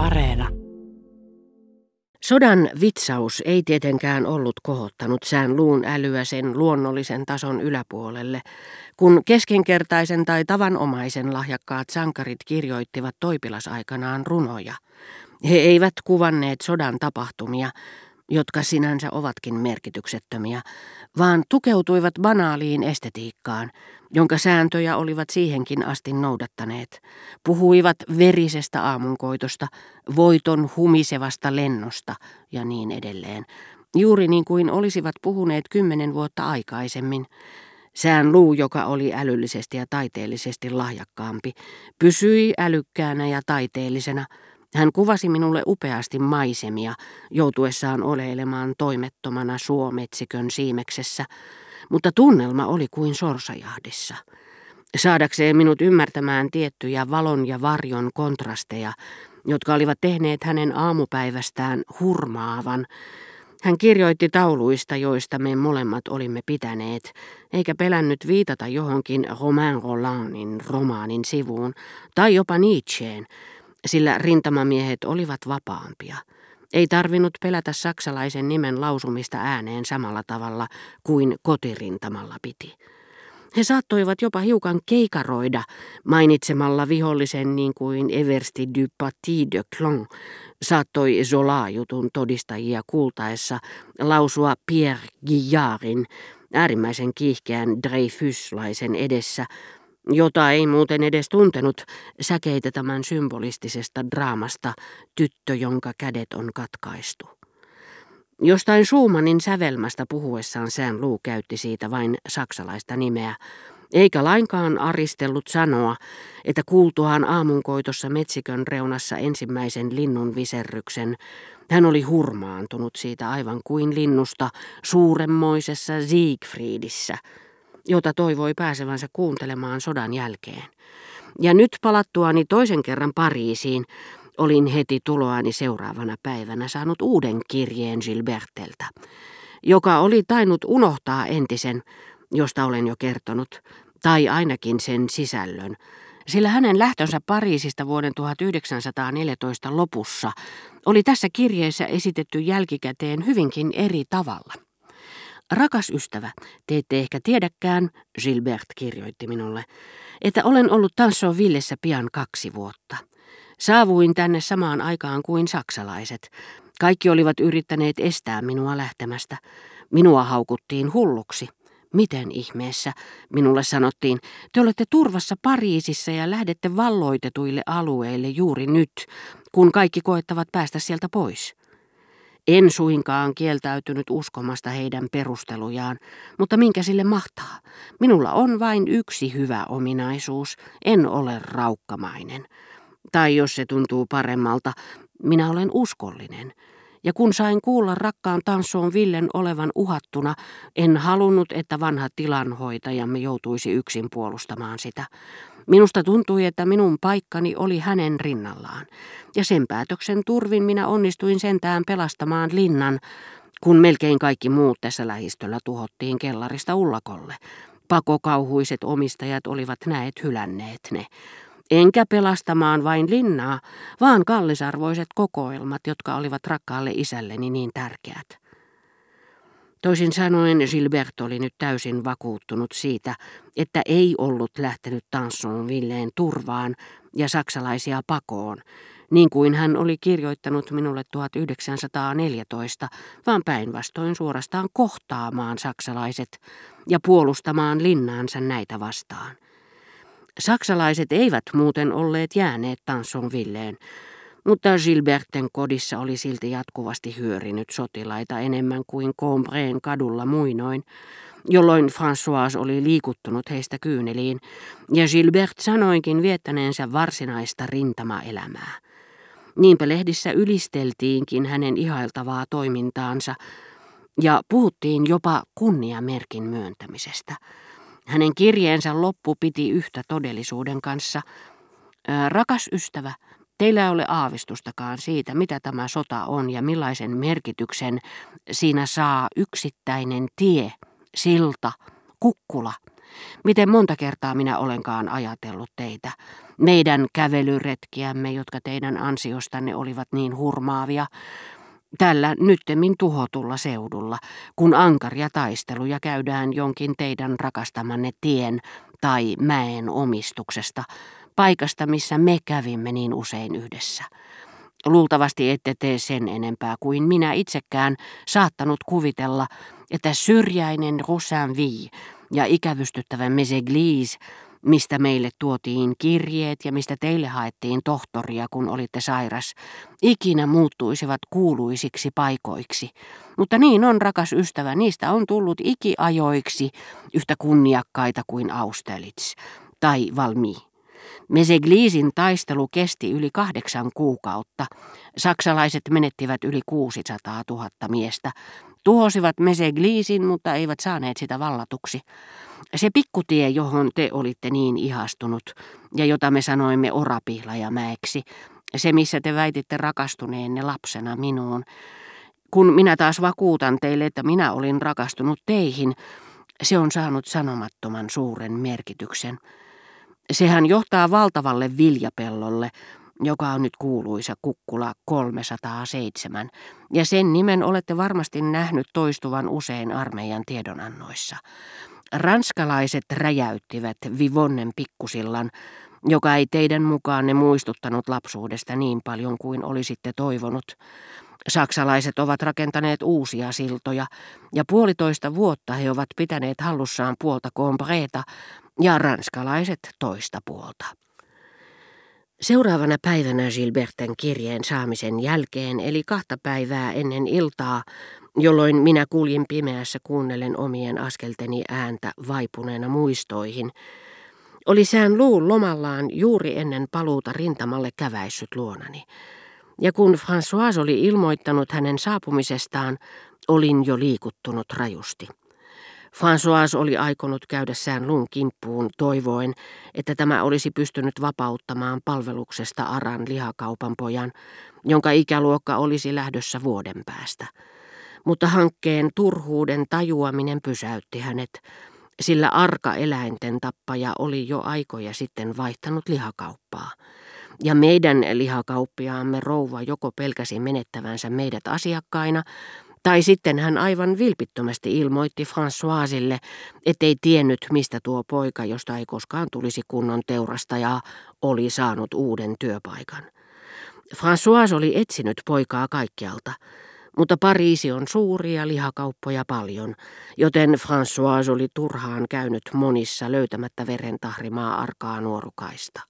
Areena. Sodan vitsaus ei tietenkään ollut kohottanut sään luun älyä sen luonnollisen tason yläpuolelle, kun keskinkertaisen tai tavanomaisen lahjakkaat sankarit kirjoittivat toipilasaikanaan runoja. He eivät kuvanneet sodan tapahtumia, jotka sinänsä ovatkin merkityksettömiä, vaan tukeutuivat banaaliin estetiikkaan, jonka sääntöjä olivat siihenkin asti noudattaneet. Puhuivat verisestä aamunkoitosta, voiton humisevasta lennosta ja niin edelleen, juuri niin kuin olisivat puhuneet kymmenen vuotta aikaisemmin. Sään luu, joka oli älyllisesti ja taiteellisesti lahjakkaampi, pysyi älykkäänä ja taiteellisena – hän kuvasi minulle upeasti maisemia, joutuessaan oleilemaan toimettomana suometsikön siimeksessä, mutta tunnelma oli kuin sorsajahdissa. Saadakseen minut ymmärtämään tiettyjä valon ja varjon kontrasteja, jotka olivat tehneet hänen aamupäivästään hurmaavan, hän kirjoitti tauluista, joista me molemmat olimme pitäneet, eikä pelännyt viitata johonkin Romain Rolandin romaanin sivuun, tai jopa Nietzscheen, sillä rintamamiehet olivat vapaampia. Ei tarvinnut pelätä saksalaisen nimen lausumista ääneen samalla tavalla kuin kotirintamalla piti. He saattoivat jopa hiukan keikaroida mainitsemalla vihollisen niin kuin Eversti du Paty de Clon saattoi Zola-jutun todistajia kuultaessa lausua Pierre Guillardin äärimmäisen kiihkeän Dreyfuslaisen edessä jota ei muuten edes tuntenut säkeitä tämän symbolistisesta draamasta Tyttö, jonka kädet on katkaistu. Jostain Schumannin sävelmästä puhuessaan sään luu käytti siitä vain saksalaista nimeä, eikä lainkaan aristellut sanoa, että kuultuaan aamunkoitossa metsikön reunassa ensimmäisen linnun viserryksen, hän oli hurmaantunut siitä aivan kuin linnusta suuremmoisessa Siegfriedissä – jota toivoi pääsevänsä kuuntelemaan sodan jälkeen. Ja nyt palattuani toisen kerran Pariisiin, olin heti tuloani seuraavana päivänä saanut uuden kirjeen Gilberteltä, joka oli tainnut unohtaa entisen, josta olen jo kertonut, tai ainakin sen sisällön, sillä hänen lähtönsä Pariisista vuoden 1914 lopussa oli tässä kirjeessä esitetty jälkikäteen hyvinkin eri tavalla. Rakas ystävä, te ette ehkä tiedäkään, Gilbert kirjoitti minulle, että olen ollut Villessä pian kaksi vuotta. Saavuin tänne samaan aikaan kuin saksalaiset. Kaikki olivat yrittäneet estää minua lähtemästä. Minua haukuttiin hulluksi. Miten ihmeessä, minulle sanottiin, te olette turvassa Pariisissa ja lähdette valloitetuille alueille juuri nyt, kun kaikki koettavat päästä sieltä pois. En suinkaan kieltäytynyt uskomasta heidän perustelujaan, mutta minkä sille mahtaa? Minulla on vain yksi hyvä ominaisuus, en ole raukkamainen. Tai jos se tuntuu paremmalta, minä olen uskollinen. Ja kun sain kuulla rakkaan tanssoon Villen olevan uhattuna, en halunnut, että vanha tilanhoitajamme joutuisi yksin puolustamaan sitä. Minusta tuntui, että minun paikkani oli hänen rinnallaan, ja sen päätöksen turvin minä onnistuin sentään pelastamaan linnan, kun melkein kaikki muut tässä lähistöllä tuhottiin kellarista ullakolle. Pakokauhuiset omistajat olivat näet hylänneet ne. Enkä pelastamaan vain linnaa, vaan kallisarvoiset kokoelmat, jotka olivat rakkaalle isälleni niin tärkeät. Toisin sanoen Gilbert oli nyt täysin vakuuttunut siitä, että ei ollut lähtenyt tanssuun Villeen turvaan ja saksalaisia pakoon, niin kuin hän oli kirjoittanut minulle 1914, vaan päinvastoin suorastaan kohtaamaan saksalaiset ja puolustamaan linnaansa näitä vastaan. Saksalaiset eivät muuten olleet jääneet tanssun Villeen, mutta Gilberten kodissa oli silti jatkuvasti hyörinyt sotilaita enemmän kuin Combreen kadulla muinoin, jolloin François oli liikuttunut heistä kyyneliin, ja Gilbert sanoinkin viettäneensä varsinaista rintamaelämää. Niinpä lehdissä ylisteltiinkin hänen ihailtavaa toimintaansa, ja puhuttiin jopa kunniamerkin myöntämisestä. Hänen kirjeensä loppu piti yhtä todellisuuden kanssa. Rakas ystävä, Teillä ei ole aavistustakaan siitä, mitä tämä sota on ja millaisen merkityksen siinä saa yksittäinen tie, silta, kukkula. Miten monta kertaa minä olenkaan ajatellut teitä, Meidän kävelyretkiämme, jotka teidän ansiostanne olivat niin hurmaavia, tällä nyttemmin tuhotulla seudulla, kun ankaria taisteluja käydään jonkin teidän rakastamanne tien tai mäen omistuksesta, paikasta, missä me kävimme niin usein yhdessä. Luultavasti ette tee sen enempää kuin minä itsekään saattanut kuvitella, että syrjäinen Roussainville ja ikävystyttävä Meseglise, mistä meille tuotiin kirjeet ja mistä teille haettiin tohtoria, kun olitte sairas, ikinä muuttuisivat kuuluisiksi paikoiksi. Mutta niin on, rakas ystävä, niistä on tullut ikiajoiksi yhtä kunniakkaita kuin Austerlitz tai Valmy. Mesegliisin taistelu kesti yli kahdeksan kuukautta. Saksalaiset menettivät yli 600 000 miestä. Tuhosivat Mesegliisin, mutta eivät saaneet sitä vallatuksi. Se pikkutie, johon te olitte niin ihastunut, ja jota me sanoimme Orapihlajamäeksi, se missä te väititte rakastuneenne lapsena minuun, kun minä taas vakuutan teille, että minä olin rakastunut teihin, se on saanut sanomattoman suuren merkityksen. Sehän johtaa valtavalle viljapellolle, joka on nyt kuuluisa Kukkula 307, ja sen nimen olette varmasti nähnyt toistuvan usein armeijan tiedonannoissa. Ranskalaiset räjäyttivät Vivonnen pikkusillan, joka ei teidän mukaanne muistuttanut lapsuudesta niin paljon kuin olisitte toivonut. Saksalaiset ovat rakentaneet uusia siltoja, ja puolitoista vuotta he ovat pitäneet hallussaan puolta Combreta ja ranskalaiset toista puolta. Seuraavana päivänä Gilberten kirjeen saamisen jälkeen, eli kahta päivää ennen iltaa, jolloin minä kuljin pimeässä kuunnellen omien askelteni ääntä vaipuneena muistoihin, oli sään luun lomallaan juuri ennen paluuta rintamalle käväissyt luonani. Ja kun François oli ilmoittanut hänen saapumisestaan, olin jo liikuttunut rajusti. François oli aikonut käydä sään luun kimppuun toivoen, että tämä olisi pystynyt vapauttamaan palveluksesta Aran lihakaupan pojan, jonka ikäluokka olisi lähdössä vuoden päästä. Mutta hankkeen turhuuden tajuaminen pysäytti hänet, sillä arka eläinten tappaja oli jo aikoja sitten vaihtanut lihakauppaa. Ja meidän lihakauppiaamme rouva joko pelkäsi menettävänsä meidät asiakkaina, tai sitten hän aivan vilpittömästi ilmoitti Françoisille, ettei tiennyt, mistä tuo poika, josta ei koskaan tulisi kunnon teurastajaa, oli saanut uuden työpaikan. François oli etsinyt poikaa kaikkialta, mutta Pariisi on suuri ja lihakauppoja paljon, joten François oli turhaan käynyt monissa löytämättä veren tahrimaa arkaa nuorukaista.